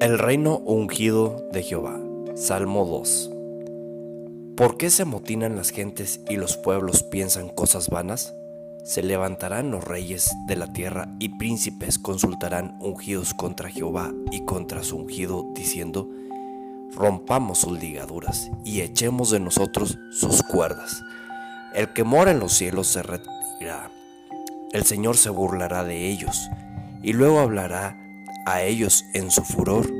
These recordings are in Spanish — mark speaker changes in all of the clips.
Speaker 1: El reino ungido de Jehová. Salmo 2. ¿Por qué se amotinan las gentes y los pueblos piensan cosas vanas? Se levantarán los reyes de la tierra y príncipes consultarán ungidos contra Jehová y contra su ungido, diciendo, rompamos sus ligaduras y echemos de nosotros sus cuerdas. El que mora en los cielos se retirará. El Señor se burlará de ellos y luego hablará a ellos en su furor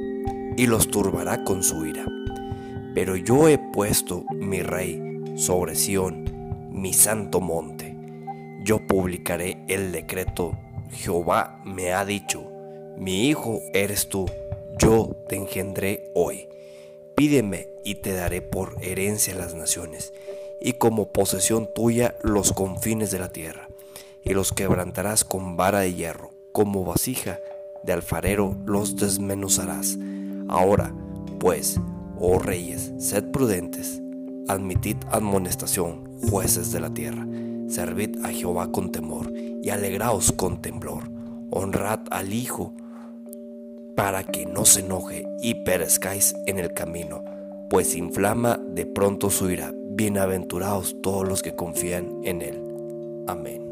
Speaker 1: y los turbará con su ira. Pero yo he puesto mi rey sobre Sión, mi santo monte. Yo publicaré el decreto. Jehová me ha dicho, mi hijo eres tú, yo te engendré hoy. Pídeme y te daré por herencia las naciones, y como posesión tuya los confines de la tierra, y los quebrantarás con vara de hierro, como vasija de alfarero los desmenuzarás. Ahora, pues, oh reyes, sed prudentes, admitid amonestación, jueces de la tierra, servid a Jehová con temor y alegraos con temblor, honrad al Hijo, para que no se enoje y perezcáis en el camino, pues inflama de pronto su ira. Bienaventurados todos los que confían en él. Amén.